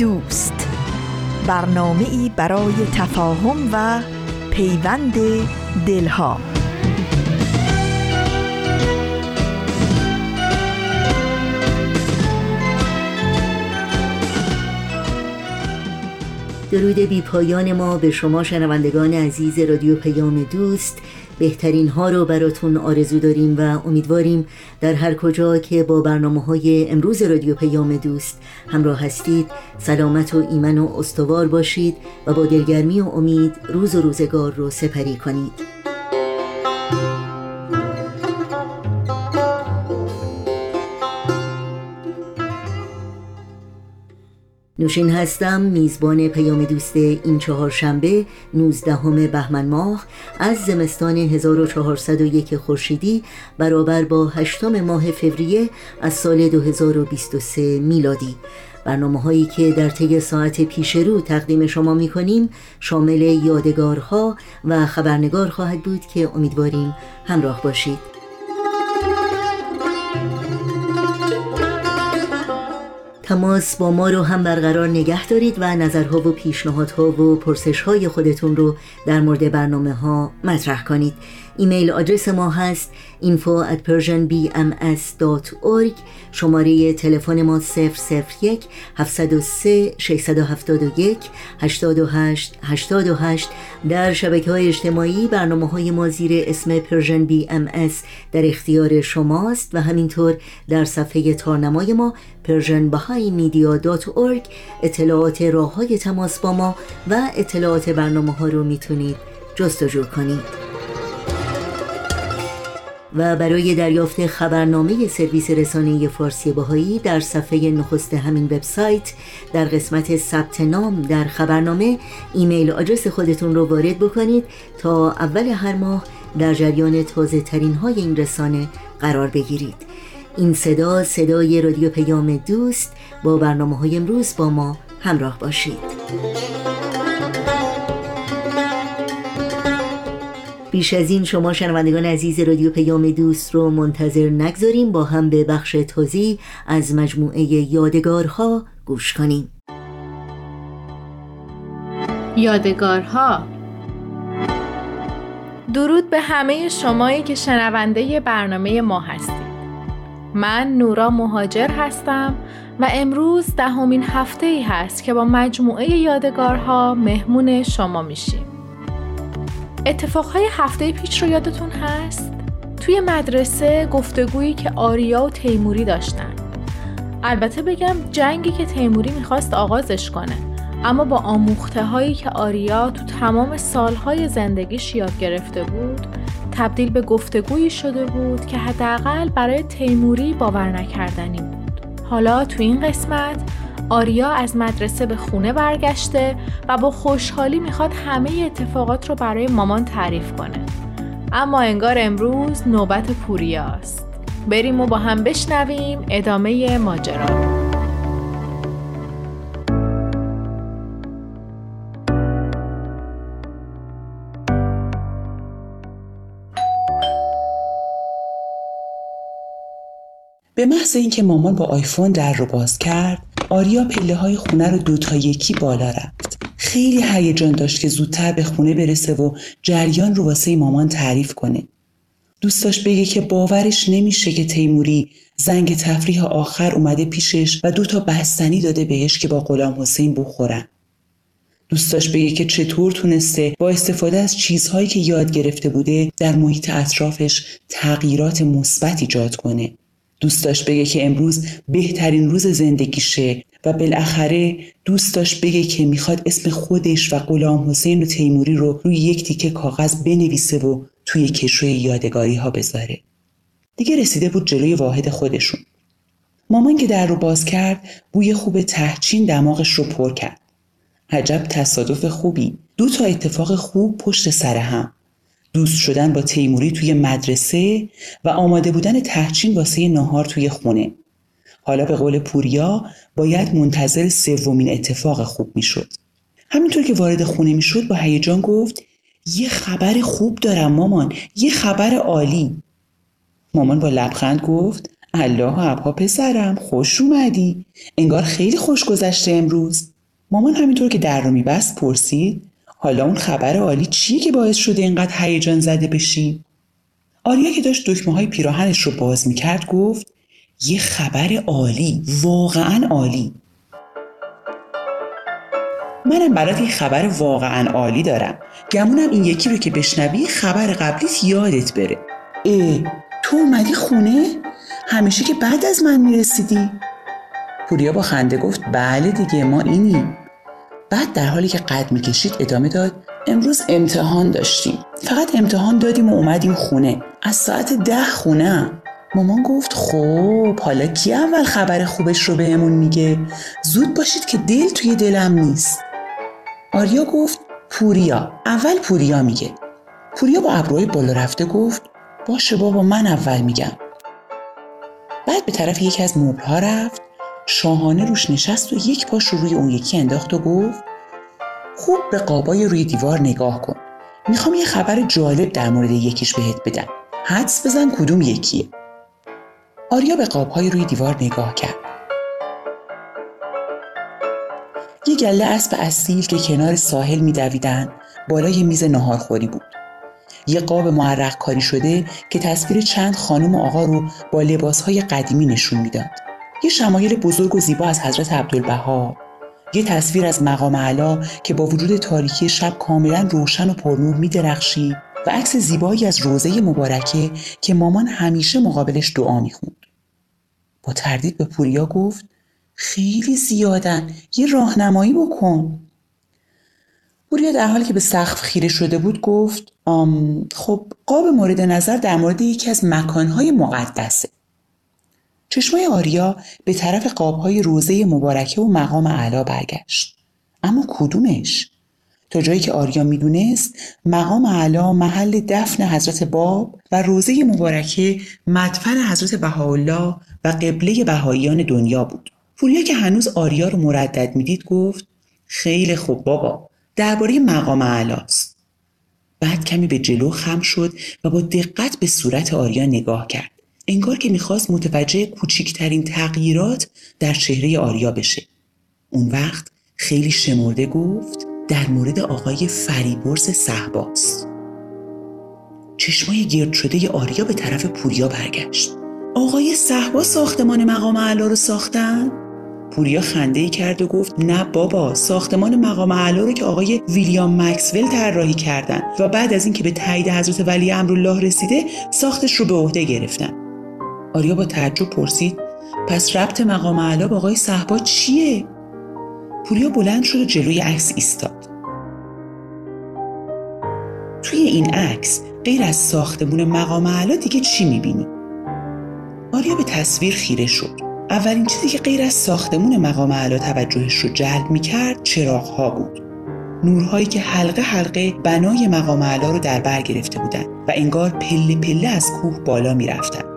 دوست. برنامه ای برای تفاهم و پیوند دلها. درود بی پایان ما به شما شنوندگان عزیز رادیو پیام دوست. بهترین ها رو براتون آرزو داریم و امیدواریم در هر کجا که با برنامه های امروز رادیو پیام دوست همراه هستید سلامت و ایمن و استوار باشید و با دلگرمی و امید روز و روزگار رو سپری کنید. نوشین هستم میزبان پیام دوست این چهارشنبه 19 بهمن ماه از زمستان 1401 خورشیدی برابر با هشتم ماه فوریه از سال 2023 میلادی. برنامه هایی که در طی ساعت پیش رو تقدیم شما می کنیم شامل یادگارها و خبرنگار خواهد بود که امیدواریم همراه باشید. تماس با ما رو هم برقرار نگه دارید و نظرها و پیشنهادها و پرسشهای خودتون رو در مورد برنامه ها مطرح کنید. email address ما هست info at persianbms.org شماره تلفن ما 001 703 671 828 828 در شبکه های اجتماعی برنامه های ما زیر اسم Persian BMS در اختیار شماست و همینطور در صفحه تارنمای ما Persian BMS اطلاعات راه های تماس با ما و اطلاعات برنامه ها رو می‌تونید جستجو کنید. و برای دریافت خبرنامه سرویس رسانه فارسی باهایی در صفحه نخست همین وبسایت در قسمت ثبت نام در خبرنامه ایمیل آدرس خودتون رو وارد بکنید تا اول هر ماه در جریان تازه ترین های این رسانه قرار بگیرید. این صدا صدای رادیو پیام دوست با برنامه های امروز با ما همراه باشید. بیش از این شما شنوندگان عزیز رادیو پیام دوست رو منتظر نگذاریم. با هم به بخش تازی از مجموعه یادگارها گوش کنیم. یادگارها. درود به همه شمایی که شنونده برنامه ما هستید. من نورا مهاجر هستم و امروز دهمین هفته ای هست که با مجموعه یادگارها مهمون شما میشیم. اتفاقهای هفته پیچ رو یادتون هست؟ توی مدرسه گفتگویی که آریا و تیموری داشتن. البته بگم جنگی که تیموری می‌خواست آغازش کنه. اما با آموخته هایی که آریا تو تمام سالهای زندگیش یاد گرفته بود تبدیل به گفتگویی شده بود که حداقل برای تیموری باور نکردنی بود. حالا تو این قسمت آریا از مدرسه به خونه برگشته و با خوشحالی می‌خواد همه اتفاقات رو برای مامان تعریف کنه. اما انگار امروز نوبت پوریاست. بریم و با هم بشنویم ادامه ماجرا. به محض اینکه مامان با آیفون در رو باز کرد آریا پله های خونه رو دو تا یکی بالا رفت. خیلی هیجان داشت که زودتر به خونه برسه و جریان رو واسه مامان تعریف کنه. دوست داشت بگه که باورش نمیشه که تیموری زنگ تفریح آخر اومده پیشش و دو تا بستنی داده بهش که با غلام حسین بخورن. دوست داشت بگه که چطور تونسته با استفاده از چیزهایی که یاد گرفته بوده در محیط اطرافش تغییرات مثبت ایجاد کنه. دوست داشت بگه که امروز بهترین روز زندگیشه و بالاخره دوست داشت بگه که می‌خواد اسم خودش و غلام حسین و تیموری رو روی یک تیکه کاغذ بنویسه و توی کشوی یادگاری ها بذاره. دیگه رسیده بود جلوی واحد خودشون. مامان که در رو باز کرد بوی خوب تهچین دماغش رو پر کرد عجب تصادف خوبی دو تا اتفاق خوب پشت سر هم دوست شدن با تیموری توی مدرسه و آماده بودن تهچین واسه ناهار توی خونه. حالا به قول پوریا باید منتظر سومین اتفاق خوب می‌شد. همینطور که وارد خونه می‌شد با هیجان گفت یه خبر خوب دارم مامان یه خبر عالی. مامان با لبخند گفت الله ابها پسرم خوش اومدی. انگار خیلی خوش گذشته امروز. مامان همینطور که در رو میبست پرسید حالا اون خبر عالی چیه که باعث شده اینقدر هیجان زده بشی؟ آریا که داشت دکمه های پیراهنش رو باز می‌کرد گفت یه خبر عالی واقعا عالی. منم برات یه خبر واقعا عالی دارم. گمونم این یکی رو که بشنوی خبر قبلیت یادت بره. اه تو اومدی خونه؟ همیشه که بعد از من می‌رسیدی؟ پوریا با خنده گفت بله دیگه ما اینیم. بعد در حالی که قد می‌کشید ادامه داد امروز امتحان داشتیم. فقط امتحان دادیم و اومدیم خونه. از ساعت ده خونه مامان گفت خب حالا کی اول خبر خوبش رو بهمون میگه؟ زود باشید که دل توی دلم نیست. آریا گفت پوریا. اول پوریا میگه. پوریا با ابروهای بالا رفته گفت باشه بابا من اول میگم. بعد به طرف یکی از مبلها رفت. شاهانه روش نشست و یک پاش رو روی اون یکی انداخت و گفت خوب به قابای روی دیوار نگاه کن. می‌خوام یه خبر جالب در مورد یکیش بهت بدم. حدس بزن کدوم یکیه. آریا به قابهای روی دیوار نگاه کرد. یه گله اسب اصیل که کنار ساحل میدویدن بالای میز ناهارخوری بود. یه قاب معرق کاری شده که تصویر چند خانم و آقا رو با لباسهای قدیمی نشون می‌داد. یه شمایل بزرگ و زیبا از حضرت عبدالبها. یه تصویر از مقام علا که با وجود تاریکی شب کاملا روشن و پرنور میدرخشید و عکس زیبایی از روزه مبارکه که مامان همیشه مقابلش دعا می‌خوند. با تردید به پوریا گفت خیلی زیادن یه راهنمایی بکن. پوریا در حالی که به سقف خیره شده بود گفت آم خب قاب مورد نظر در مورد یکی از مکانهای مقدسه. چشمای آریا به طرف قابهای روزه مبارکه و مقام علا برگشت. اما کدومش؟ تا جایی که آریا می‌دونست مقام علا محل دفن حضرت باب و روزه مبارکه مدفن حضرت بهاءالله و قبله بهاییان دنیا بود. پوریا که هنوز آریا رو مردد می‌دید گفت خیلی خوب بابا درباره مقام علاست بعد کمی به جلو خم شد و با دقت به صورت آریا نگاه کرد. انگار که می‌خواست متوجه کوچکترین تغییرات در چهره آریا بشه. اون وقت خیلی شمرده گفت در مورد آقای فریبرز صحباست چشمای گرد شده آریا به طرف پوریا برگشت. آقای صحبا ساختمان مقام علا رو ساختن؟ پوریا خنده ای کرد و گفت نه بابا ساختمان مقام علا رو که آقای ویلیام مکسول طراحی کردن و بعد از اینکه به تایید حضرت ولی امرالله رسیده ساختش رو به عهده گرفتن. آریا با تعجب پرسید پس ربط مقام علا با آقای صحبا چیه؟ پوریا بلند شد و جلوی عکس ایستاد. توی این عکس غیر از ساختمون مقام علا دیگه چی می‌بینی؟ آریا به تصویر خیره شد. اولین چیزی که غیر از ساختمون مقام علا توجهش رو جلب می‌کرد چراغها بود. نورهایی که حلقه حلقه بنای مقام علا رو در بر گرفته بودند و انگار پله پله از کوه بالا می‌رفتن.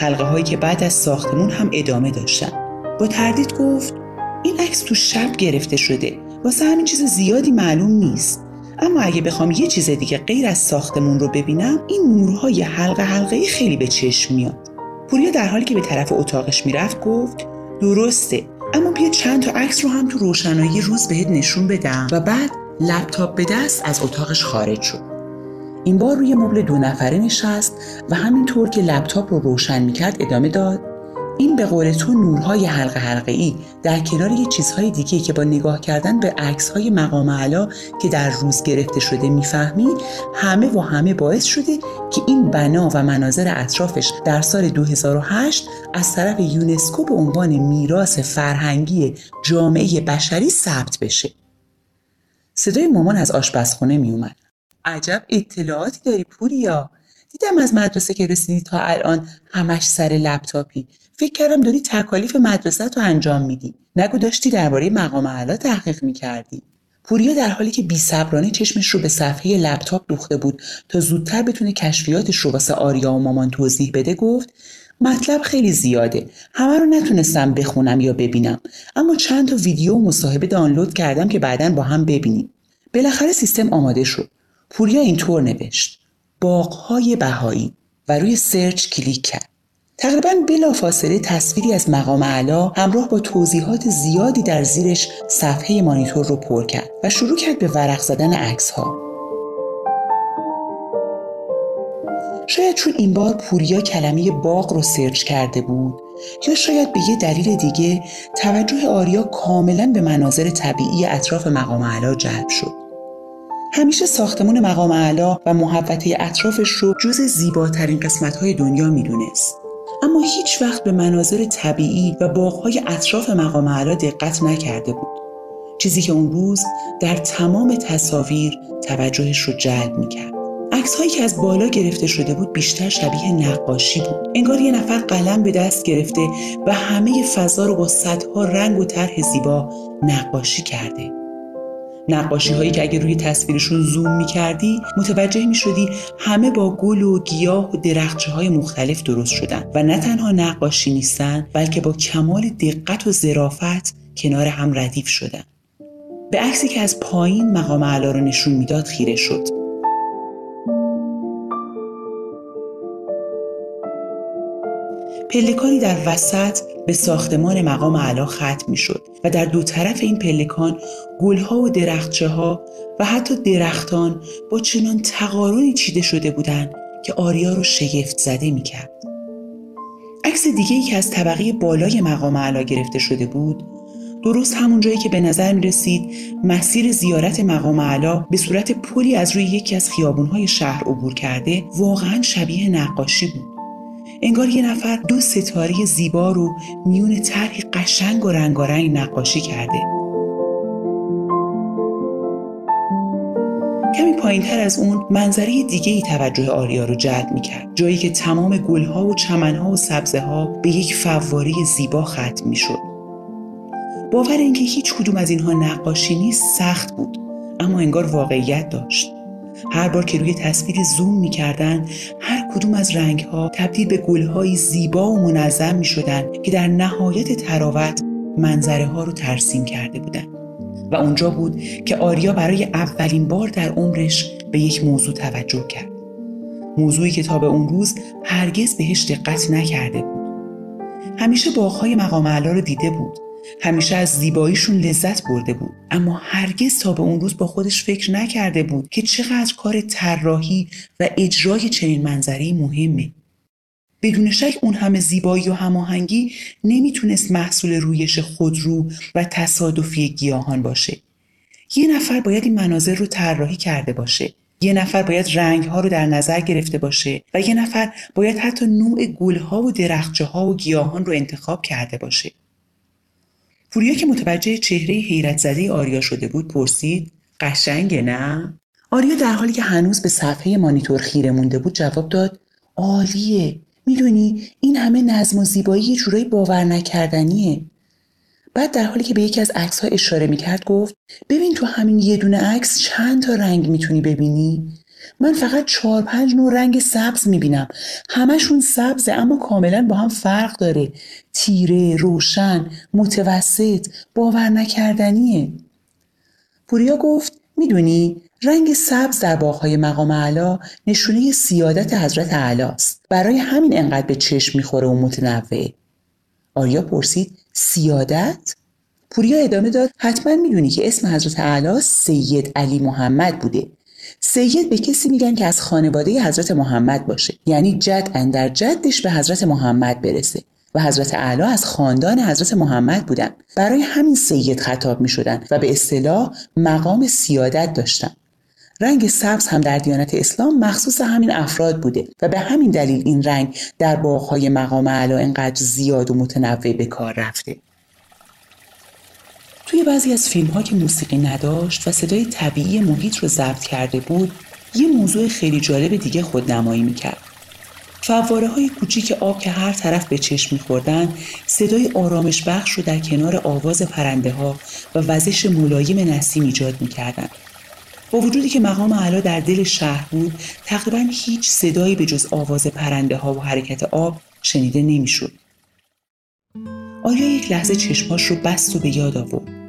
حلقه هایی که بعد از ساختمون هم ادامه داشتن. با تردید گفت این عکس تو شب گرفته شده. واسه همین چیز زیادی معلوم نیست. اما اگه بخوام یه چیز دیگه غیر از ساختمون رو ببینم این نورهای حلقه حلقه خیلی به چشم میاد. پوریا در حالی که به طرف اتاقش می‌رفت گفت درسته. اما بیا چند تا عکس رو هم تو روشنایی روز بهت نشون بدم. و بعد لپتاپ به دست از اتاقش خارج شد. این بار روی مبل دو نفره نشست و همینطور که لپتاپ رو روشن می‌کرد ادامه داد. این به قول تو نورهای حلقه حلقه ای در کنار یه چیزهای دیگه که با نگاه کردن به عکسهای مقام علا که در روز گرفته شده می‌فهمی همه و همه باعث شده که این بنا و مناظر اطرافش در سال 2008 از طرف یونسکو به عنوان میراث فرهنگی جامعه بشری ثبت بشه. صدای مامان از آشپزخونه میومد عجب اطلاعاتی داری پوریا؟ دیدم از مدرسه که رسیدی تا الان همش سر لپتاپی. فکر کردم داری تکالیف مدرسه رو انجام میدی. نگو داشتی درباره مقام اعلی تحقیق می‌کردی. پوریا در حالی که بیصبرانه چشمش رو به صفحه لپتاپ دوخته بود تا زودتر بتونه کشفیاتش رو واسه آریا و مامان توضیح بده گفت مطلب خیلی زیاده. همه رو نتونستم بخونم یا ببینم. اما چند تا ویدیو و مصاحبه دانلود کردم که بعدا با هم ببینیم. بالاخره سیستم آماده شد. پوریا اینطور نوشت باغهای بهایی و روی search کلیک کرد تقریبا بلافاصله تصویری از مقام اعلی همراه با توضیحات زیادی در زیرش صفحه مانیتور رو پر کرد و شروع کرد به ورق زدن عکس ها. شاید چون این بار پوریا کلمه باغ رو search کرده بود یا شاید به یه دلیل دیگه توجه آریا کاملا به مناظر طبیعی اطراف مقام علا جلب شد. همیشه ساختمون مقام علا و محوطه اطرافش رو جز زیباترین قسمتهای دنیا می‌دونست. اما هیچ وقت به مناظر طبیعی و باغهای اطراف مقام دقت نکرده بود. چیزی که اون روز در تمام تصاویر توجهش رو جلب می‌کرد. عکس هایی که از بالا گرفته شده بود بیشتر شبیه نقاشی بود انگار یه نفر قلم به دست گرفته و همه فضا رو با صدها رنگ و طرح زیبا نقاشی کرده نقاشی هایی که اگه روی تصویرشون زوم می کردی متوجه می شدی همه با گل و گیاه و درخچه های مختلف درست شدن و نه تنها نقاشی نیستن بلکه با کمال دقت و ظرافت کنار هم ردیف شدن. به عکسی که از پایین مقام علا رو نشون می‌داد خیره شد. پلکانی در وسط به ساختمان مقام علا ختم می شد و در دو طرف این پلکان گلها و درختچه ها و حتی درختان با چنان تقارنی چیده شده بودند که آریا رو شگفت زده می کرد. عکس دیگه ای که از طبقه بالای مقام علا گرفته شده بود درست همون جایی که به نظر می رسید مسیر زیارت مقام علا به صورت پلی از روی یکی از خیابونهای شهر عبور کرده واقعا شبیه نقاشی بود. انگار یه نفر دو ستاره زیبا رو میون طرحی قشنگ و رنگارنگ نقاشی کرده. کمی پایین تر از اون منظره دیگه ای توجه آریا رو جلب می کرد جایی که تمام گلها و چمنها و سبزه ها به یک فواره زیبا ختم می شد باور اینکه هیچ کدوم از اینها نقاشی نیست سخت بود اما انگار واقعیت داشت. هر بار که روی تصویر زوم می کردن هر کدوم از رنگ ها تبدیل به گل زیبا و منظم می شدن که در نهایت تراوت منظره ها رو ترسیم کرده بودند. و اونجا بود که آریا برای اولین بار در عمرش به یک موضوع توجه کرد. موضوعی که تا به اون روز هرگز بهش دقت نکرده بود. همیشه باغهای مقام علا رو دیده بود همیشه از زیباییشون لذت برده بود. اما هرگز تا به اون روز با خودش فکر نکرده بود که چقدر کار طراحی و اجرای چنین منظری مهمه. بدون شک اون همه زیبایی و هماهنگی نمی‌تونست محصول رویش خودرو و تصادفی گیاهان باشه. یه نفر باید این مناظر رو طراحی کرده باشه. یه نفر باید رنگ ها رو در نظر گرفته باشه و یه نفر باید حتی نوع گل ها و درخچه ها و گیاهان رو انتخاب کرده باشه. پوریا که متوجه چهره حیرت زده آریا شده بود پرسید قشنگه نه؟ آریا در حالی که هنوز به صفحه مانیتور خیره مونده بود جواب داد عالیه. می‌دونی این همه نظم و زیبایی یه جورایی باور نکردنیه. بعد در حالی که به یکی از عکس ها اشاره می‌کرد گفت ببین تو همین یه دونه عکس چند تا رنگ می‌تونی ببینی؟ من فقط چهار پنج نوع رنگ سبز می‌بینم. همشون سبزه اما کاملا با هم فرق داره. تیره، روشن، متوسط، باور نکردنیه. پوریا گفت می‌دونی رنگ سبز در باغهای مقام علا نشونه سیادت حضرت علا است. برای همین انقدر به چشم می‌خوره و متنوعه آریا پرسید سیادت؟ پوریا ادامه داد حتما می‌دونی که اسم حضرت علا سید علی محمد بوده. سید به کسی میگن که از خانواده حضرت محمد باشه. یعنی جد اندر جدش به حضرت محمد برسه. و حضرت اعلی از خاندان حضرت محمد بودن. برای همین سید خطاب می شدن و به اصطلاح مقام سیادت داشتن. رنگ سبز هم در دیانت اسلام مخصوص همین افراد بوده. و به همین دلیل این رنگ در باغهای مقام اعلی انقدر زیاد و متنوع به کار رفته. توی بعضی از فیلم ها که موسیقی نداشت و صدای طبیعی محیط رو ضبط کرده بود یه موضوع خیلی جالب دیگه خودنمایی می‌کرد فواره های کوچیک آب که هر طرف به چشم میخوردن صدای آرامش بخش رو در کنار آواز پرنده ها و وزش ملایم نسیم ایجاد می‌کردند. با وجودی که مقام علا در دل شهر بود تقریبا هیچ صدایی به جز آواز پرنده ها و حرکت آب شنیده نمی‌شد. آیا یک لحظه چشماش رو بست و به یاد آورد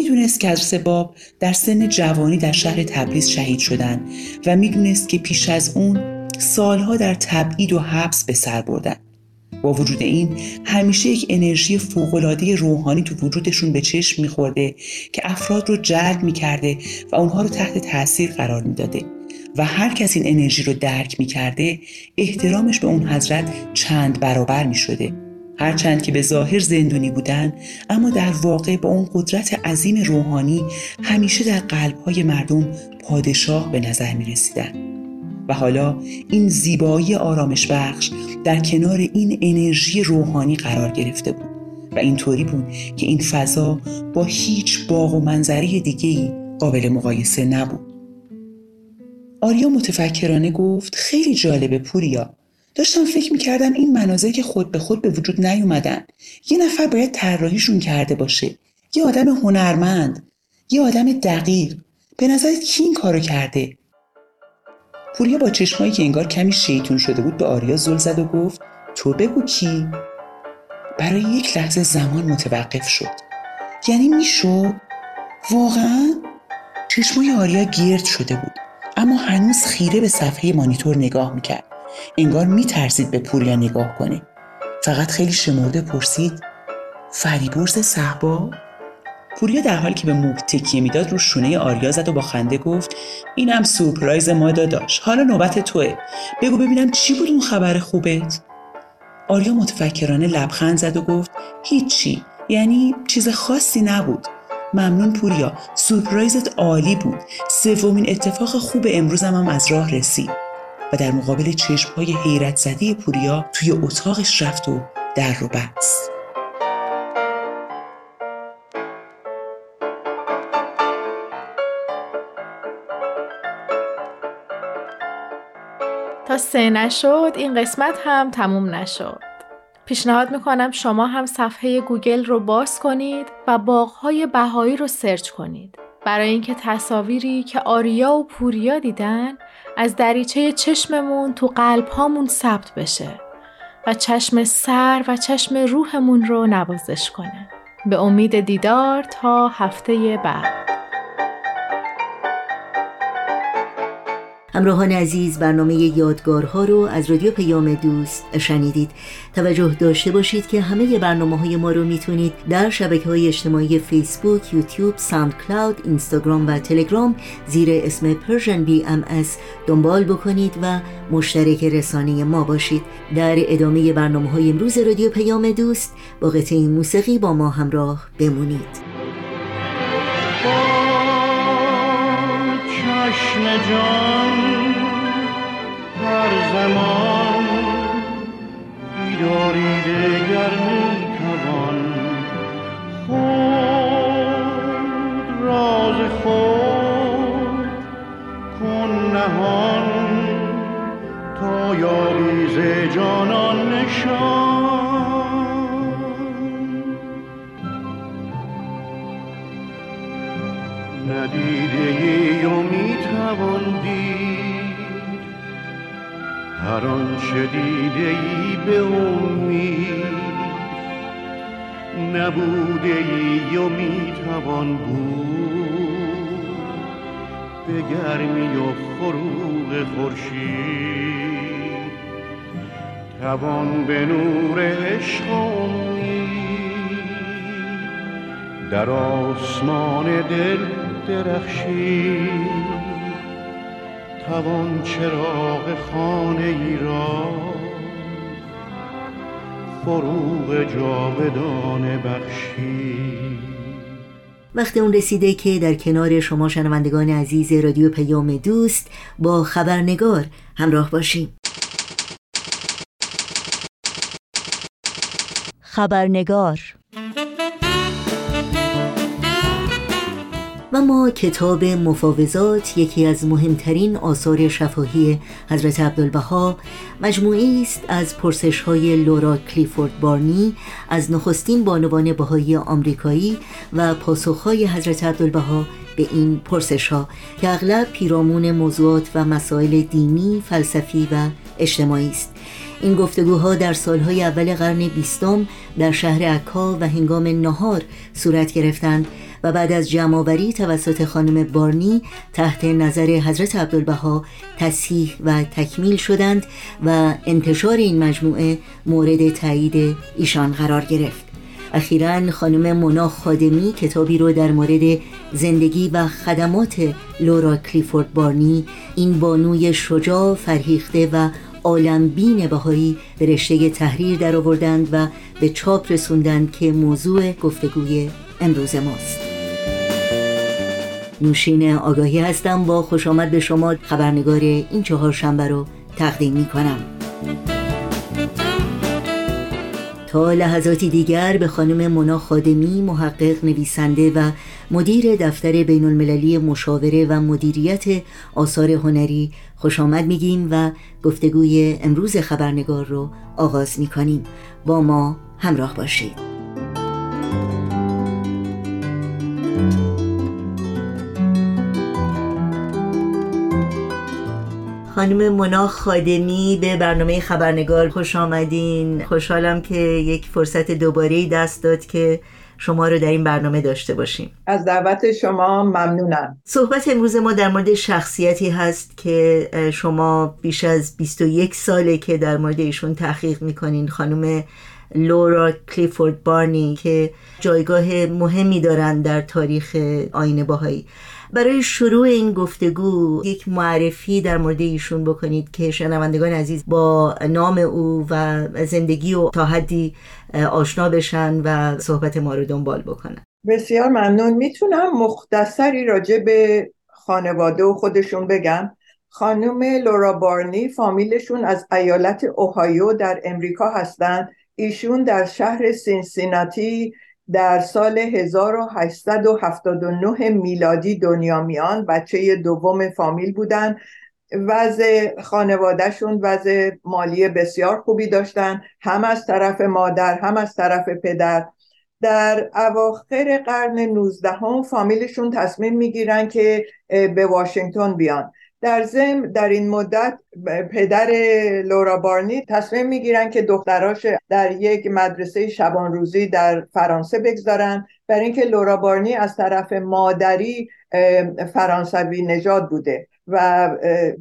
می‌دونست که حضرت باب در سن جوانی در شهر تبریز شهید شدن و می‌دونست که پیش از اون سالها در تبعید و حبس به سر بردن. با وجود این همیشه یک انرژی فوقالعاده روحانی تو وجودشون به چشم میخورده که افراد رو جلب می‌کرده و اونها رو تحت تاثیر قرار می‌داده و هر کس این انرژی رو درک می‌کرده احترامش به اون حضرت چند برابر می‌شده. هرچند که به ظاهر زندونی بودن اما در واقع با اون قدرت عظیم روحانی همیشه در قلبهای مردم پادشاه به نظر می رسیدن. و حالا این زیبایی آرامش بخش در کنار این انرژی روحانی قرار گرفته بود و اینطوری بود که این فضا با هیچ باغ و منظره دیگه قابل مقایسه نبود. آریا متفکرانه گفت خیلی جالبه پوریا داشتم فکر می‌کردم این مناظر که خود به خود به وجود نیومدن یه نفر باید طراحیشون کرده باشه. یه آدم هنرمند یه آدم دقیق. به نظرت کی این کارو کرده؟ پوریا با چشمایی که انگار کمی شیطون شده بود به آریا زل زد و گفت تو بگو کی؟ برای یک لحظه زمان متوقف شد. یعنی می‌شد؟ واقعا؟ چشمای آریا گرد شده بود اما هنوز خیره به صفحه مانیتور نگاه می‌کرد. انگار میترسید به پوریا نگاه کنه. فقط خیلی شمرده پرسید فریبرز صحبا پوریا در حالی که به موب تکیه می‌داد رو شونه آریا زد و با خنده گفت اینم سورپرایز ما داداش حالا نوبت توه. بگو ببینم چی بود اون خبر خوبت؟ آریا متفکرانه لبخند زد و گفت هیچی یعنی چیز خاصی نبود. ممنون پوریا سورپرایزت عالی بود. سومین اتفاق خوب امروزم هم از راه رسید. و در مقابل چشم های حیرت زده پوریا توی اتاقش رفت و در رو بست. تا سه نشد این قسمت هم تموم نشد. پیشنهاد می‌کنم شما هم صفحه گوگل رو باز کنید و باغهای بهایی رو search کنید. برای اینکه تصاویری که آریا و پوریا دیدن از دریچه چشممون تو قلب هامون ثبت بشه و چشم سر و چشم روحمون رو نوازش کنه. به امید دیدار تا هفته بعد. همراهان عزیز برنامه یادگارها رو از رادیو پیام دوست شنیدید. توجه داشته باشید که همه برنامه های ما رو می‌تونید در شبکه های اجتماعی فیسبوک، یوتیوب، ساند کلاود، اینستاگرام و تلگرام زیر اسم پرژن بی دنبال بکنید و مشترک رسانه ما باشید. در ادامه برنامه های امروز رادیو پیام دوست با قطعه موسیقی با ما همراه بمونید. جان هر زمان بیداری دگر می‌توان خود راز خود کن نهان تا یابی ز جانان نشان. ندیده ای و می‌توان هر آنچه دیده ای به امید نبوده ای و می‌توان بود به گرمی و فروغ خورشید. توان به نور عشق در آسمان دل درخشید. توان چراغ خانه ای را. فروغ جاودانه بخشی. وقت اون رسیده که در کنار شما شنوندگان عزیز رادیو پیام دوست با خبرنگار همراه باشیم. خبرنگار و ما کتاب مفاوضات یکی از مهمترین آثار شفاهی حضرت عبدالبها مجموعی است از پرسش های لورا کلیفورد بارنی از نخستین بانوان بهایی آمریکایی و پاسخهای حضرت عبدالبها به این پرسش ها که اغلب پیرامون موضوعات و مسائل دینی، فلسفی و اجتماعی است. این گفتگوها در سالهای اول قرن بیستم در شهر عکا و هنگام نهار صورت گرفتند و بعد از جمعآوری توسط خانم بارنی تحت نظر حضرت عبدالبها تصحیح و تکمیل شدند و انتشار این مجموعه مورد تایید ایشان قرار گرفت. اخیرا خانم مونا خادمی کتابی رو در مورد زندگی و خدمات لورا کلیفورد بارنی این بانوی شجاع فرهیخته و عالمبین بهایی به رشته تحریر در آوردند و به چاپ رسوندند که موضوع گفتگوی امروز ماست. نوشین آگاهی هستم. با خوش آمد به شما خبرنگار این چهار شنبه رو تقدیم می کنم تا لحظاتی دیگر به خانم مونا خادمی محقق نویسنده و مدیر دفتر بین المللی مشاوره و مدیریت آثار هنری خوش آمد میگیم و گفتگوی امروز خبرنگار رو آغاز می‌کنیم. با ما همراه باشید. خانم منا خادمی به برنامه خبرنگار خوش آمدین. خوشحالم که یک فرصت دوباره دست داد که شما رو در این برنامه داشته باشیم. از دعوت شما ممنونم. صحبت امروز ما در مورد شخصیتی هست که شما بیش از 21 ساله که در مورد ایشون تحقیق می‌کنین. خانم لورا کلیفورد بارنی که جایگاه مهمی دارن در تاریخ آین باهایی. برای شروع این گفتگو یک معرفی در مورد ایشون بکنید که شنوندگان عزیز با نام او و زندگی و تا حدی آشنا بشن و صحبت ما رو دنبال بکنن. بسیار ممنون. می‌تونم مختصری راجع به خانواده و خودشون بگم. خانم لورا بارنی فامیلشون از ایالت اوهایو در امریکا هستند ایشون در شهر سینسیناتی در سال 1879 میلادی دنیا میان بچه دوم فامیل بودن. وضع خانوادهشون وضع مالی بسیار خوبی داشتن. هم از طرف مادر هم از طرف پدر. در اواخر قرن 19 هم فامیلشون تصمیم می‌گیرن که به واشنگتن بیان. در زم در این مدت پدر لورا بارنی تصمیم می‌گیرن که دختراش در یک مدرسه شبان روزی در فرانسه بگذارن. برای اینکه لورا بارنی از طرف مادری فرانسوی نژاد بوده و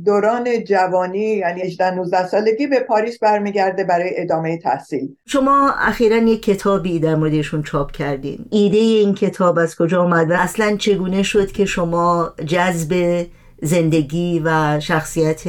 دوران جوانی یعنی 18 19 سالگی به پاریس برمیگرده برای ادامه تحصیل. شما اخیرا یک کتابی در موردشون چاپ کردین. ایده این کتاب از کجا آمد و اصلا چگونه شد که شما جذب زندگی و شخصیت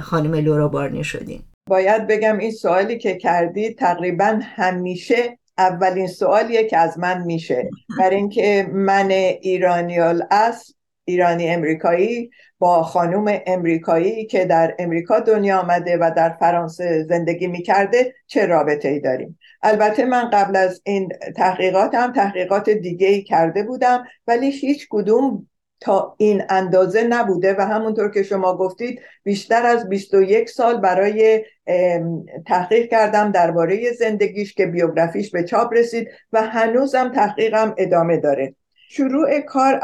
خانم لورا بارنی شدین. باید بگم این سوالی که کردی تقریبا همیشه اولین سوالیه که از من میشه. برای اینکه من ایرانیال اصل ایرانی امریکایی با خانوم امریکایی که در امریکا دنیا آمده و در فرانسه زندگی می‌کرده چه رابطه ای داریم؟ البته من قبل از این تحقیقاتم تحقیقات دیگه ای کرده بودم ولی هیچ کدوم تا این اندازه نبوده و همونطور که شما گفتید بیشتر از 21 سال برای تحقیق کردم درباره زندگیش که بیوگرافیش به چاپ رسید و هنوزم تحقیقم ادامه داره. شروع کار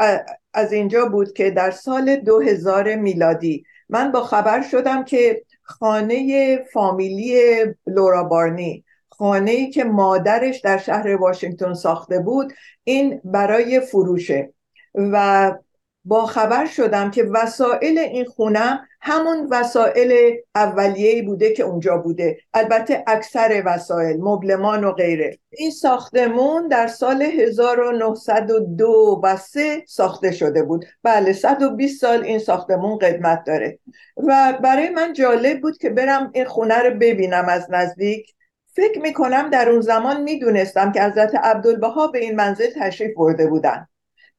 از اینجا بود که در سال 2000 میلادی من با خبر شدم که خانه فامیلی لورا بارنی خانه ای که مادرش در شهر واشنگتن ساخته بود این برای فروشه و با خبر شدم که وسایل این خونه همون وسایل اولیه‌ای بوده که اونجا بوده. البته اکثر وسایل مبلمان و غیره. این ساختمون در سال 1902 و 3 ساخته شده بود. بله 120 سال این ساختمون قدمت داره. و برای من جالب بود که برم این خونه رو ببینم از نزدیک. فکر می‌کنم در اون زمان می‌دونستم که حضرت عبدالبها به این منزل تشریف برده بودن.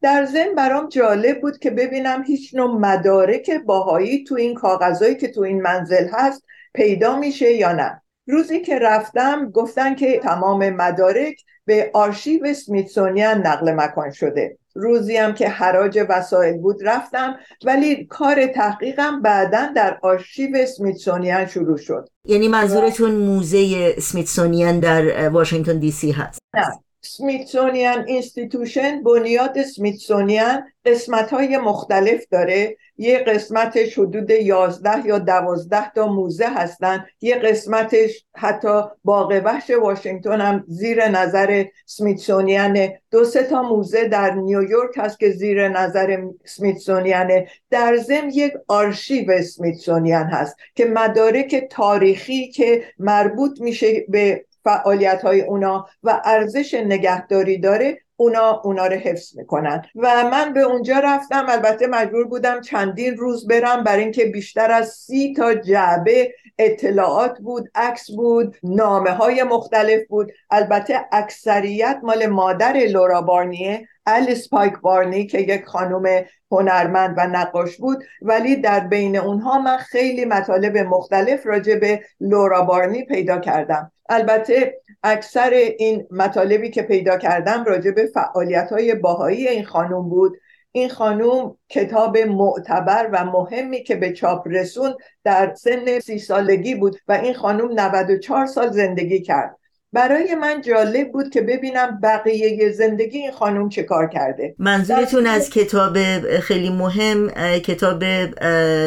در ضمن برام جالب بود که ببینم هیچ نوع مدارک باهایی تو این کاغذایی که تو این منزل هست پیدا میشه یا نه. روزی که رفتم گفتن که تمام مدارک به آرشیو سمیتسونیان نقل مکان شده. روزی هم که حراج وسایل بود رفتم ولی کار تحقیقم بعدا در آرشیو سمیتسونیان شروع شد. یعنی منظورتون موزه سمیتسونیان در واشنگتن دی سی هست؟ نه. Smithsonian Institution بنیاد سمیتسونیان قسمت های مختلف داره. یه قسمتش حدود 11 یا 12 تا موزه هستن. یه قسمتش حتی باغ وحش واشنگتن هم زیر نظر سمیتسونیانه دو سه تا موزه در نیویورک هست که زیر نظر سمیتسونیانه. در ضمن یک آرشیو سمیتسونیان هست که مدارک تاریخی که مربوط میشه به فعالیت های اونا و ارزش نگهداری داره اونا اونا رو حفظ می‌کنن. و من به اونجا رفتم البته مجبور بودم چندین روز برم برای اینکه بیشتر از سی تا جعبه اطلاعات بود عکس بود نامه های مختلف بود. البته اکثریت مال مادر لورا بارنیه الیس پایک بارنی که یک خانم هنرمند و نقاش بود. ولی در بین اونها من خیلی مطالب مختلف راجع به لورا بارنی پیدا کردم. البته اکثر این مطالبی که پیدا کردم راجع به فعالیت های باهایی این خانم بود. این خانم کتاب معتبر و مهمی که به چاپ رسون در سن سی سالگی بود و این خانم 94 سال زندگی کرد. برای من جالب بود که ببینم بقیه زندگی این خانم چه کار کرده. منظورتون از کتاب خیلی مهم کتاب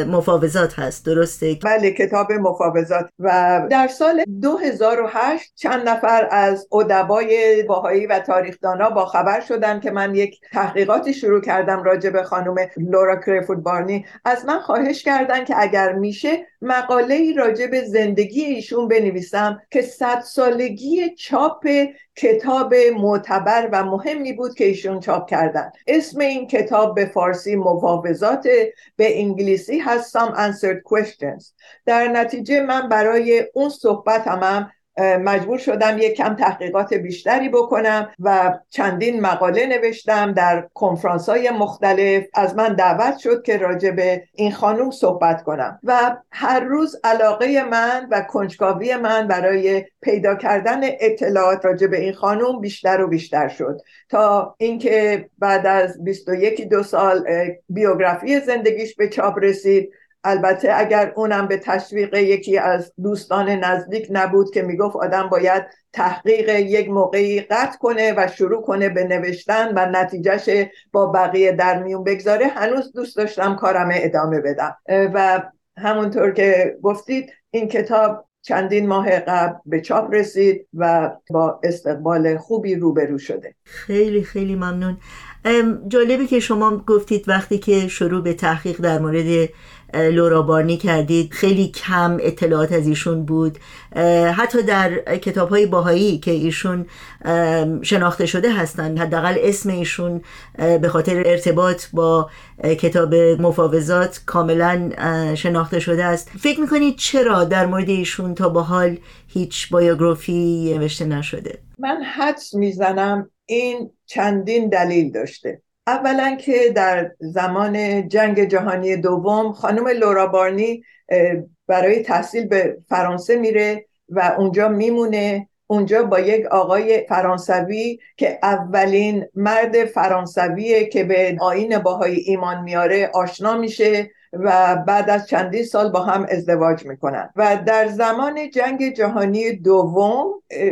مفاوضات هست درسته؟ بله کتاب مفاوضات. و در سال 2008 چند نفر از ادبای باهایی و تاریخدانا با خبر شدن که من یک تحقیقاتی شروع کردم راجع به خانم لورا کریفورد بارنی. از من خواهش کردن که اگر میشه مقاله ای راجع به زندگی ایشون بنویسم که صد سالگی چاپ کتاب معتبر و مهمی بود که ایشون چاپ کردن. اسم این کتاب به فارسی مفاوضات به انگلیسی هست Some Answered Questions. در نتیجه من برای اون صحبت هم مجبور شدم یک کم تحقیقات بیشتری بکنم و چندین مقاله نوشتم در کنفرانس های مختلف. از من دعوت شد که راجع به این خانوم صحبت کنم. و هر روز علاقه من و کنجکاوی من برای پیدا کردن اطلاعات راجع به این خانوم بیشتر و بیشتر شد. تا اینکه بعد از 21 دو سال بیوگرافی زندگیش به چاپ رسید. البته اگر اونم به تشویق یکی از دوستان نزدیک نبود که می‌گفت آدم باید تحقیق یک موقعی قطع کنه و شروع کنه به نوشتن و نتیجهش با بقیه در میون بگذاره هنوز دوست داشتم کارم ادامه بدم. و همونطور که گفتید این کتاب چندین ماه قبل به چاپ رسید و با استقبال خوبی روبرو شده. خیلی خیلی ممنون. جالبی که شما گفتید وقتی که شروع به تحقیق در مورد لورا بارنی کردید خیلی کم اطلاعات از ایشون بود. حتی در کتاب های باهایی که ایشون شناخته شده هستند حداقل اسم ایشون به خاطر ارتباط با کتاب مفاوضات کاملا شناخته شده است. فکر می‌کنید چرا در مورد ایشون تا به حال هیچ بایوگرافی نوشته نشده؟ من حدس می‌زنم این چندین دلیل داشته. اولا که در زمان جنگ جهانی دوم خانم لورا بارنی برای تحصیل به فرانسه میره و اونجا میمونه. اونجا با یک آقای فرانسوی که اولین مرد فرانسویه که به آین باهای ایمان میاره آشنا میشه. و بعد از چندین سال با هم ازدواج می‌کنن. و در زمان جنگ جهانی دوم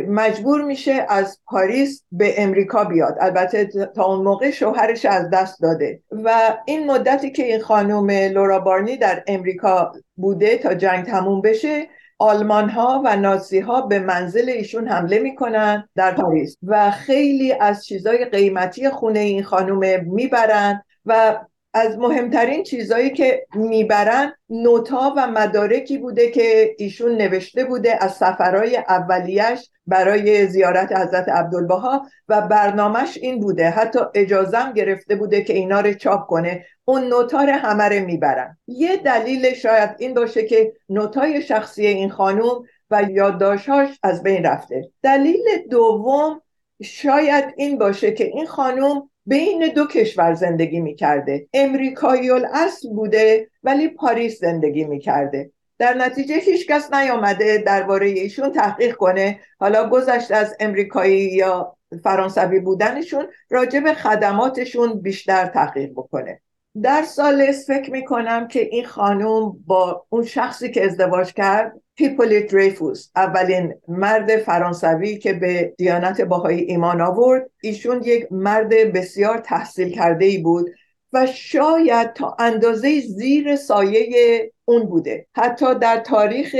مجبور میشه از پاریس به امریکا بیاد. البته تا اون موقع شوهرش از دست داده. و این مدتی که این خانم لورا بارنی در امریکا بوده تا جنگ تموم بشه آلمان ها و نازی ها به منزل ایشون حمله می‌کنن در پاریس. و خیلی از چیزای قیمتی خونه این خانم می‌برن و از مهمترین چیزهایی که می‌برن نوتا و مدارکی بوده که ایشون نوشته بوده از سفرهای اولیش برای زیارت حضرت عبدالبها و برنامهش این بوده. حتی اجازم گرفته بوده که اینا رو چاپ کنه. اون نوتا رو همه رو می‌برن. یه دلیل شاید این باشه که نوتای شخصی این خانوم و یادداشتهاش از بین رفته. دلیل دوم شاید این باشه که این خانوم بین دو کشور زندگی می‌کرده. امریکایی اصل بوده ولی پاریس زندگی می‌کرده. در نتیجه هیچ کس نیامده درباره ایشون تحقیق کنه. حالا گذشت از امریکایی یا فرانسوی بودنشون راجع به خدماتشون بیشتر تحقیق بکنه. در سال فکر می‌کنم که این خانوم با اون شخصی که ازدواج کرد هیپولیت ریفوس اولین مرد فرانسوی که به دیانت باهایی ایمان آورد. ایشون یک مرد بسیار تحصیل کرده ای بود و شاید تا اندازه زیر سایه اون بوده. حتی در تاریخ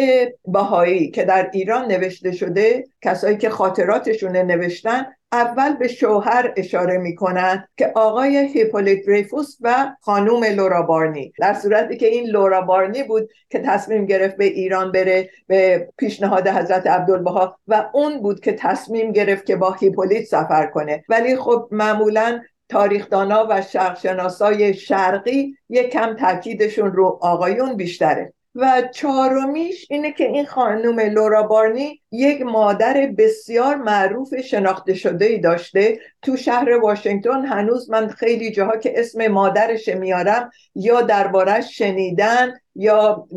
بهایی که در ایران نوشته شده کسایی که خاطراتشون نوشتن اول به شوهر اشاره می‌کنن که آقای هیپولیت ریفوس و خانوم لورا بارنی. در صورتی که این لورا بارنی بود که تصمیم گرفت به ایران بره به پیشنهاد حضرت عبدالبها و اون بود که تصمیم گرفت که با هیپولیت سفر کنه. ولی خب معمولا تاریخدانا و شرقشناسای شرقی یک کم تاکیدشون رو آقایون بیشتره. و چهارمیش اینه که این خانم لورا بارنی یک مادر بسیار معروف شناخته شده ای داشته. تو شهر واشنگتن هنوز من خیلی جاها که اسم مادرش میارم یا دربارش شنیدن یا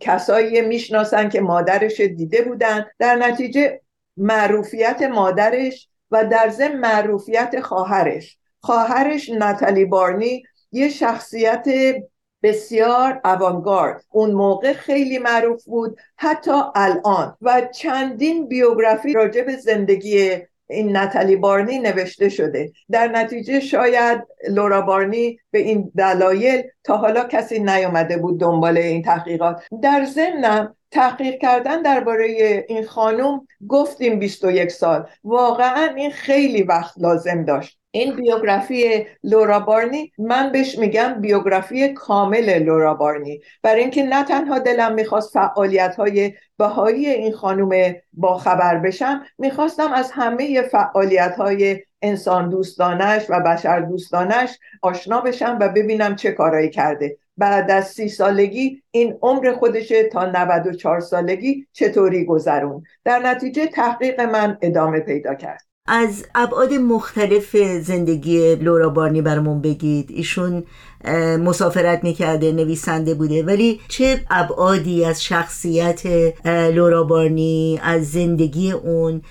کسایی می‌شناسن که مادرش دیده بودن. در نتیجه معروفیت مادرش و در ضمن معروفیت خواهرش. خواهرش نتالی بارنی یه شخصیت بسیار اوانگارد اون موقع خیلی معروف بود حتی الان. و چندین بیوگرافی راجع به زندگی این نتالی بارنی نوشته شده. در نتیجه شاید لورا بارنی به این دلایل تا حالا کسی نیامده بود دنبال این تحقیقات. در ضمنم تحقیق کردن درباره این خانم گفتیم 21 سال. واقعا این خیلی وقت لازم داشت. این بیوگرافی لورا بارنی من بهش میگم بیوگرافی کامل لورا بارنی. برای اینکه نه تنها دلم می‌خواست فعالیت های بهایی این خانم با خبر بشم می‌خواستم از همه فعالیت های انسان دوستانش و بشر دوستانش آشنا بشم و ببینم چه کارایی کرده. بعد از سی سالگی این عمر خودشه تا 94 سالگی چطوری گذرون؟ در نتیجه تحقیق من ادامه پیدا کرد. از ابعاد مختلف زندگی لورا بارنی برامون بگید. ایشون مسافرت می‌کرده نویسنده بوده. ولی چه ابعادی از شخصیت لورا بارنی از زندگی اون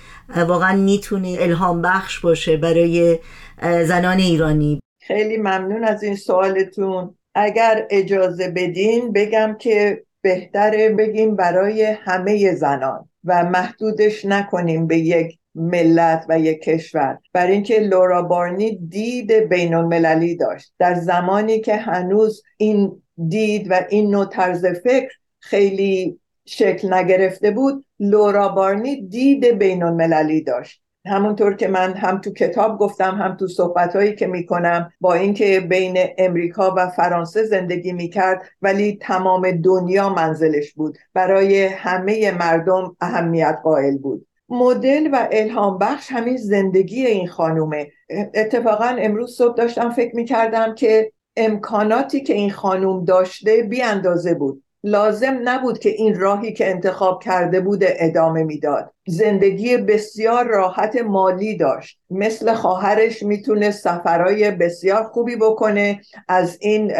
واقعا می‌تونه الهام بخش باشه برای زنان ایرانی؟ خیلی ممنون از این سوالتون. اگر اجازه بدین بگم که بهتره بگیم برای همه زنان و محدودش نکنیم به یک ملت و یک کشور. برای اینکه لورا بارنی دید بین المللی داشت. در زمانی که هنوز این دید و این نوع طرز فکر خیلی شکل نگرفته بود لورا بارنی دید بین المللی داشت. همونطور که من هم تو کتاب گفتم هم تو صحبت هایی که می‌کنم با اینکه بین امریکا و فرانسه زندگی می‌کرد ولی تمام دنیا منزلش بود. برای همه مردم اهمیت قائل بود. مدل و الهام بخش همین زندگی این خانومه. اتفاقا امروز صبح داشتم فکر می‌کردم که امکاناتی که این خانوم داشته بی اندازه بود. لازم نبود که این راهی که انتخاب کرده بود ادامه می‌داد. زندگی بسیار راحت مالی داشت. مثل خواهرش می‌تونه سفرهای بسیار خوبی بکنه از این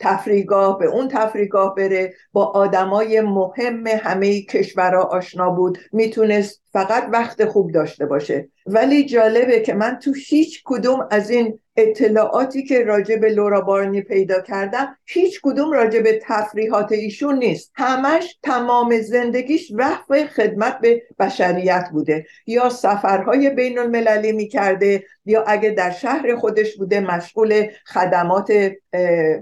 تفریگاه به اون تفریگاه بره. با آدمای مهم همه کشورها آشنا بود. می‌تونست فقط وقت خوب داشته باشه. ولی جالبه که من تو هیچ کدوم از این اطلاعاتی که راجع به لورا بارنی پیدا کردم هیچ کدوم راجع به تفریحات ایشون نیست. همش تمام زندگیش وقف خدمت به بشریت بوده. یا سفرهای بین المللی می‌کرده یا اگه در شهر خودش بوده مشغول خدمات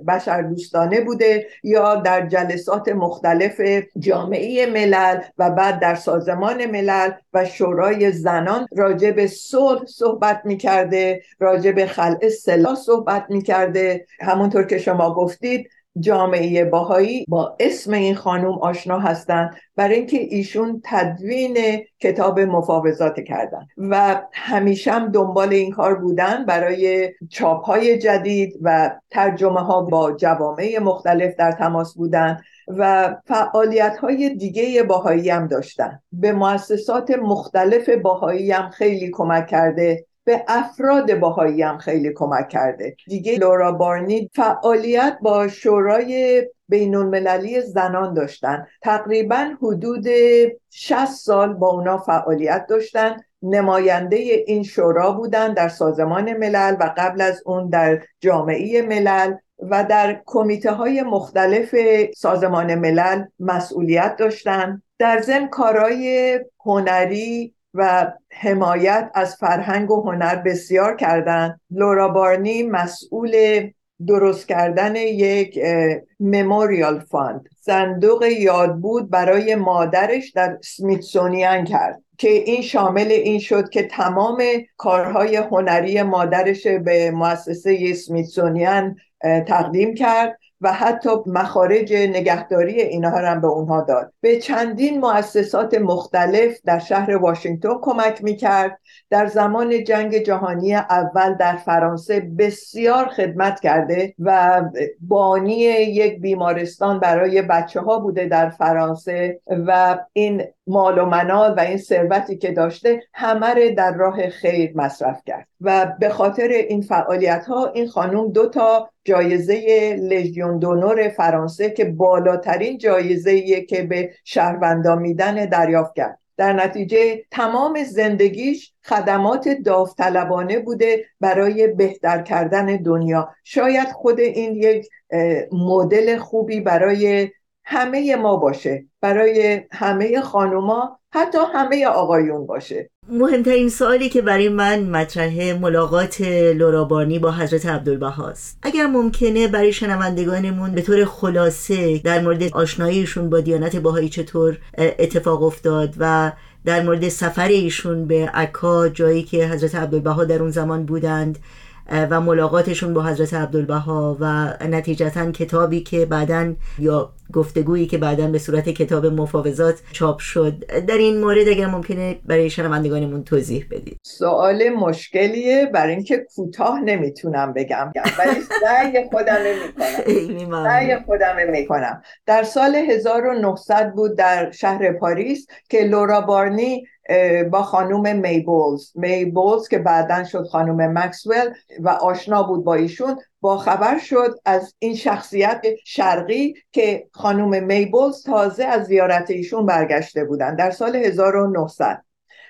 بشر دوستانه بوده یا در جلسات مختلف جامعه ملل و بعد در سازمان ملل. و شورای زنان راجع به صلح صحبت می‌کرده راجع به خلع سلاح صحبت می‌کرده. همونطور که شما گفتید جامعه باهایی با اسم این خانوم آشنا هستند. برای اینکه ایشون تدوین کتاب مفاوضات کردن. و همیشه هم دنبال این کار بودن برای چاپ های جدید و ترجمه ها با جوامع مختلف در تماس بودن. و فعالیت های دیگه باهایی هم داشتن. به مؤسسات مختلف باهایی هم خیلی کمک کرده. به افراد باهایی هم خیلی کمک کرده. دیگه لورا بارنی فعالیت با شورای بین المللی زنان داشتن. تقریبا حدود 60 سال با اونا فعالیت داشتن. نماینده این شورا بودن در سازمان ملل و قبل از اون در جامعه ملل. و در کمیته های مختلف سازمان ملل مسئولیت داشتن. در ضمن کارهای هنری و حمایت از فرهنگ و هنر بسیار کردند لورا بارنی مسئول درست کردن یک مموریال فاند صندوق یاد بود برای مادرش در سمیتسونیان کرد که این شامل این شد که تمام کارهای هنری مادرش به مؤسسه سمیتسونیان تقدیم کرد و حتی مخارج نگهداری اینها هم به اونها داد. به چندین مؤسسات مختلف در شهر واشنگتن کمک می‌کرد. در زمان جنگ جهانی اول در فرانسه بسیار خدمت کرده و بانی یک بیمارستان برای بچه ها بوده در فرانسه و این مال و منال و این ثروتی که داشته همه در راه خیر مصرف کرد. و به خاطر این فعالیت ها این خانم دو تا جایزه لژیون دونور فرانسه که بالاترین جایزه که به شهروندان میدن دریافت کرد. در نتیجه تمام زندگیش خدمات داوطلبانه بوده برای بهتر کردن دنیا. شاید خود این یک مدل خوبی برای همه ما باشه برای همه خانوما حتی همه آقایون باشه. مهمترین سوالی که برای من مطرحه ملاقات لورابانی با حضرت عبدالبهاست اگر ممکنه برای شنوندگانمون به طور خلاصه در مورد آشناییشون با دیانت باهایی چطور اتفاق افتاد و در مورد سفر ایشون به عکا جایی که حضرت عبدالبها در اون زمان بودند و ملاقاتشون با حضرت عبدالبها و نتیجتا کتابی که بعدا یا گفتگویی که بعدا به صورت کتاب مفاوضات چاپ شد. در این مورد اگر ممکنه برای شنوندگانمون توضیح بدید. سوال مشکلیه برای اینکه کوتاه نمی‌تونم بگم. ولی سعی خودم می‌کنم. سعی خودم می‌کنم. در سال 1900 بود در شهر پاریس که لورا بارنی با خانوم می بولز می بولز که بعدا شد خانوم مکسول و آشنا بود با ایشون. با خبر شد از این شخصیت شرقی که خانوم می بولز تازه از زیارت ایشون برگشته بودن در سال 1900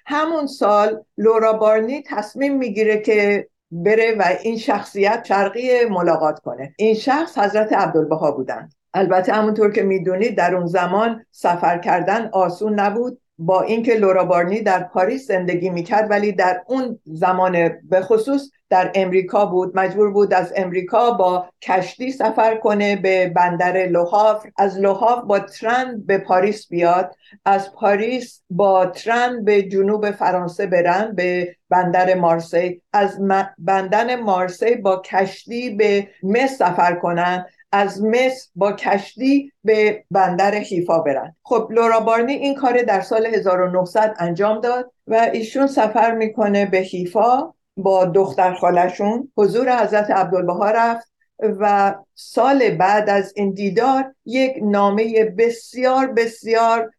همون سال لورا بارنی تصمیم می‌گیره که بره و این شخصیت شرقی ملاقات کنه. این شخص حضرت عبدالبها بودند. البته همونطور که می‌دونید در اون زمان سفر کردن آسون نبود. با اینکه لورا بارنی در پاریس زندگی می‌کرد ولی در اون زمان به خصوص در امریکا بود. مجبور بود از امریکا با کشتی سفر کنه به بندر لوهاور از لوهاور با ترن به پاریس بیاد. از پاریس با ترن به جنوب فرانسه برن به بندر مارسی. از بندر مارسی با کشتی به مصر سفر کنن. از مصر با کشتی به بندر حیفا برن. خب لورا بارنی این کار در سال 1900 انجام داد و ایشون سفر می‌کنه به حیفا با دختر خالشون حضور حضرت عبدالبها رفت و سال بعد از این دیدار یک نامه بسیار بسیار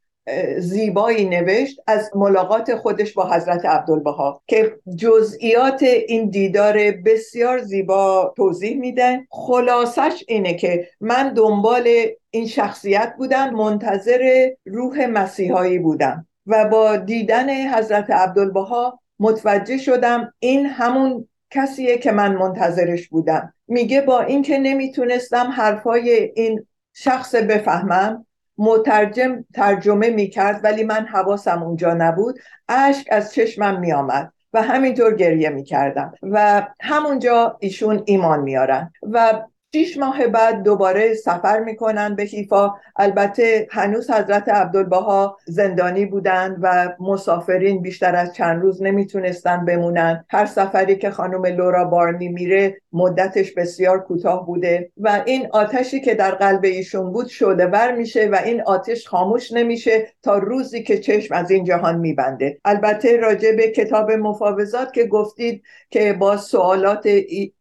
زیبایی نوشت از ملاقات خودش با حضرت عبدالبها که جزئیات این دیدار بسیار زیبا توضیح میده خلاصش اینه که من دنبال این شخصیت بودم منتظر روح مسیحایی بودم و با دیدن حضرت عبدالبها متوجه شدم این همون کسیه که من منتظرش بودم. میگه با اینکه نمی‌تونستم حرفای این شخص بفهمم مترجم ترجمه می‌کرد ولی من حواسم اونجا نبود. اشک از چشمم میآمد و همینطور گریه می‌کردم. و همونجا ایشون ایمان میارن و شیش ماه بعد دوباره سفر می‌کنن به حیفا. البته هنوز حضرت عبدالبها زندانی بودند و مسافرین بیشتر از چند روز نمی‌تونستن بمونن. هر سفری که خانم لورا بارنی میره مدتش بسیار کوتاه بوده و این آتشی که در قلب ایشون بود شده ور میشه و این آتش خاموش نمیشه تا روزی که چشم از این جهان میبنده. البته راجع به کتاب مفاوضات که گفتید که با سوالات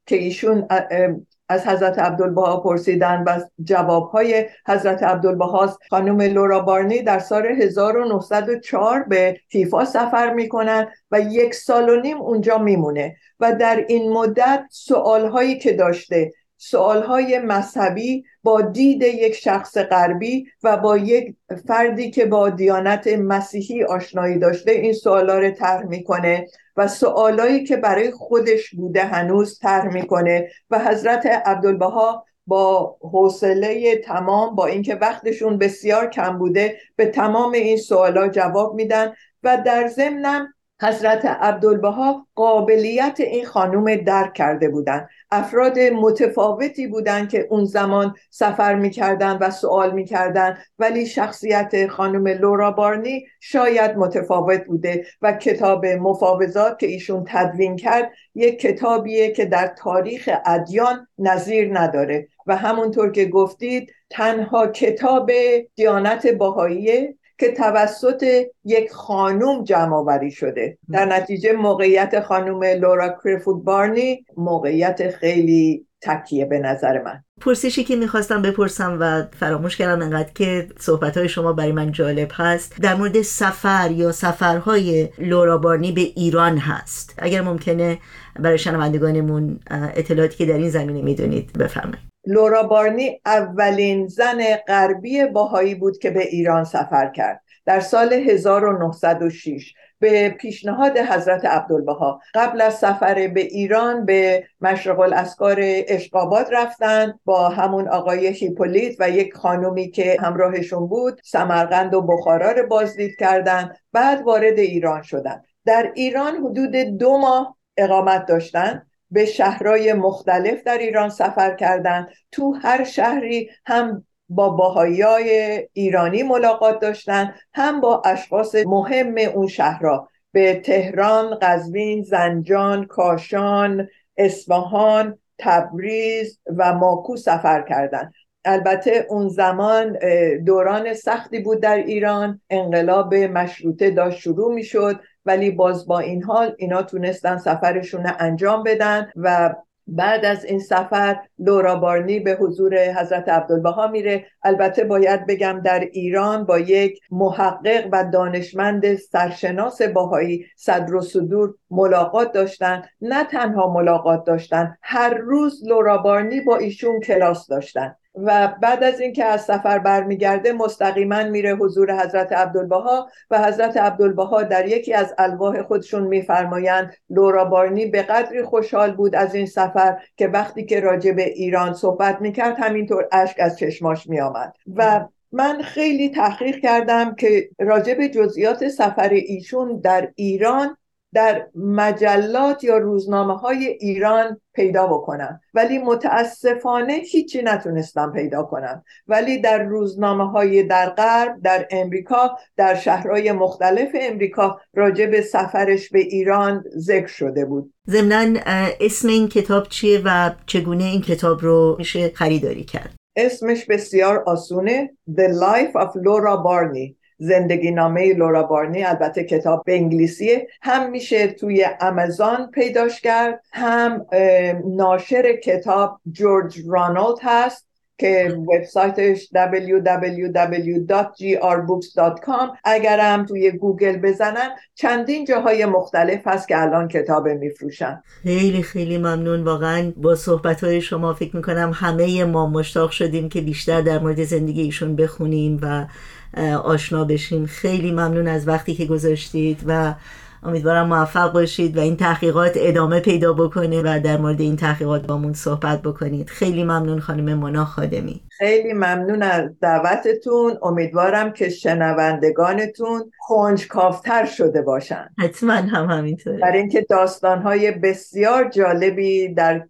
که ایشون از حضرت عبدالبها پرسیدن و جوابهای حضرت عبدالبهاست. خانم لورا بارنی در سال 1904 به فیفا سفر می‌کنن و یک سال و نیم اونجا میمونه و در این مدت سوالهایی که داشته سوالهای مذهبی با دید یک شخص غربی و با یک فردی که با دیانت مسیحی آشنایی داشته این سوالا رو طرح می‌کنه و سوالایی که برای خودش بوده هنوز طرح می‌کنه و حضرت عبدالبها با حوصله تمام با اینکه وقتشون بسیار کم بوده به تمام این سوالا جواب میدن و در ضمنم حضرت عبدالبها قابلیت این خانوم درک کرده بودند افراد متفاوتی بودند که اون زمان سفر می‌کردن و سوال می‌کردن. ولی شخصیت خانم لورا بارنی شاید متفاوت بوده و کتاب مفاوضات که ایشون تدوین کرد یک کتابیه که در تاریخ ادیان نظیر نداره. و همونطور که گفتید تنها کتاب دیانت باهاییه که توسط یک خانوم جمع آوری شده. در نتیجه موقعیت خانوم لورا کریفود بارنی موقعیت خیلی تکیه به نظر من. پرسشی که می‌خواستم بپرسم و فراموش کردم انقدر که صحبت های شما برای من جالب هست در مورد سفر یا سفرهای لورا بارنی به ایران هست. اگر ممکنه برای شنوندگانمون اطلاعاتی که در این زمینه می‌دونید بفرمایید. لورا بارنی اولین زن غربی باهایی بود که به ایران سفر کرد. در سال 1906 به پیشنهاد حضرت عبدالبها قبل از سفر به ایران به مشرق الاسکار اشقابات رفتن با همون آقای هیپولیت و یک خانومی که همراهشون بود سمرقند و بخارا رو بازدید کردند. بعد وارد ایران شدن در ایران حدود دو ماه اقامت داشتند به شهرهای مختلف در ایران سفر کردند تو هر شهری هم با باهایی ایرانی ملاقات داشتن هم با اشخاص مهم اون شهرها. به تهران، قزوین، زنجان، کاشان، اصفهان، تبریز و ماکو سفر کردند. البته اون زمان دوران سختی بود در ایران. انقلاب مشروطه داشت شروع می شد ولی باز با این حال اینا تونستن سفرشون انجام بدن و بعد از این سفر لورا بارنی به حضور حضرت عبدالبها میره. البته باید بگم در ایران با یک محقق و دانشمند سرشناس باهایی صدر و صدور ملاقات داشتن. نه تنها ملاقات داشتن هر روز لورا بارنی با ایشون کلاس داشتن. و بعد از اینکه از سفر برمیگرده مستقیما میره حضور حضرت عبدالبها و حضرت عبدالبها در یکی از الواح خودشون میفرمایند لورا بارنی به قدری خوشحال بود از این سفر که وقتی که راجع به ایران صحبت می‌کرد همینطور اشک از چشماش میآمد. و من خیلی تحقیق کردم که راجع به جزئیات سفر ایشون در ایران در مجلات یا روزنامه های ایران پیدا بکنم. ولی متاسفانه هیچی نتونستم پیدا کنم. ولی در روزنامه های در غرب در امریکا در شهرهای مختلف امریکا راجع به سفرش به ایران ذکر شده بود. ضمنا اسم این کتاب چیه و چگونه این کتاب رو میشه خریداری کرد؟ اسمش بسیار آسونه The Life of Laura Barney. زندگی نامه لورا بارنی البته کتاب به انگلیسیه هم میشه توی امازون پیداش کرد هم ناشر کتاب جورج رانالد هست که وبسایتش www.grbooks.com اگرم توی گوگل بزنن چندین جاهای مختلف هست که الان کتاب میفروشن. خیلی خیلی ممنون. واقعا با صحبت های شما فکر می‌کنم همه ما مشتاق شدیم که بیشتر در مورد زندگی ایشون بخونیم و آشنا بشیم خیلی ممنون از وقتی که گذاشتید و امیدوارم موفق باشید و این تحقیقات ادامه پیدا بکنه و در مورد این تحقیقات بامون صحبت بکنید. خیلی ممنون خانم منا خادمی. خیلی ممنون از دعوتتون. امیدوارم که شنوندگانتون کنجکافتر شده باشن. حتما هم همینطوره. برای اینکه داستانهای بسیار جالبی در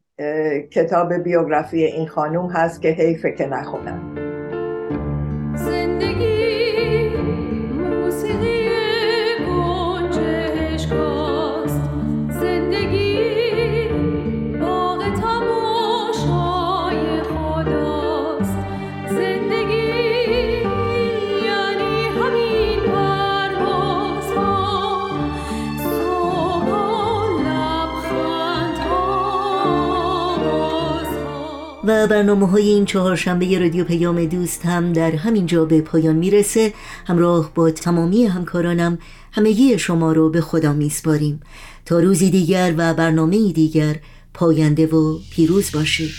کتاب بیوگرافی این خانوم هست که حیفه که نخونم. و برنامه های این چهارشنبه رادیو پیام دوست هم در همین جا به پایان می‌رسه. همراه با تمامی همکارانم همگی شما رو به خدا میسپاریم. تا روزی دیگر و برنامه دیگر پاینده و پیروز باشید.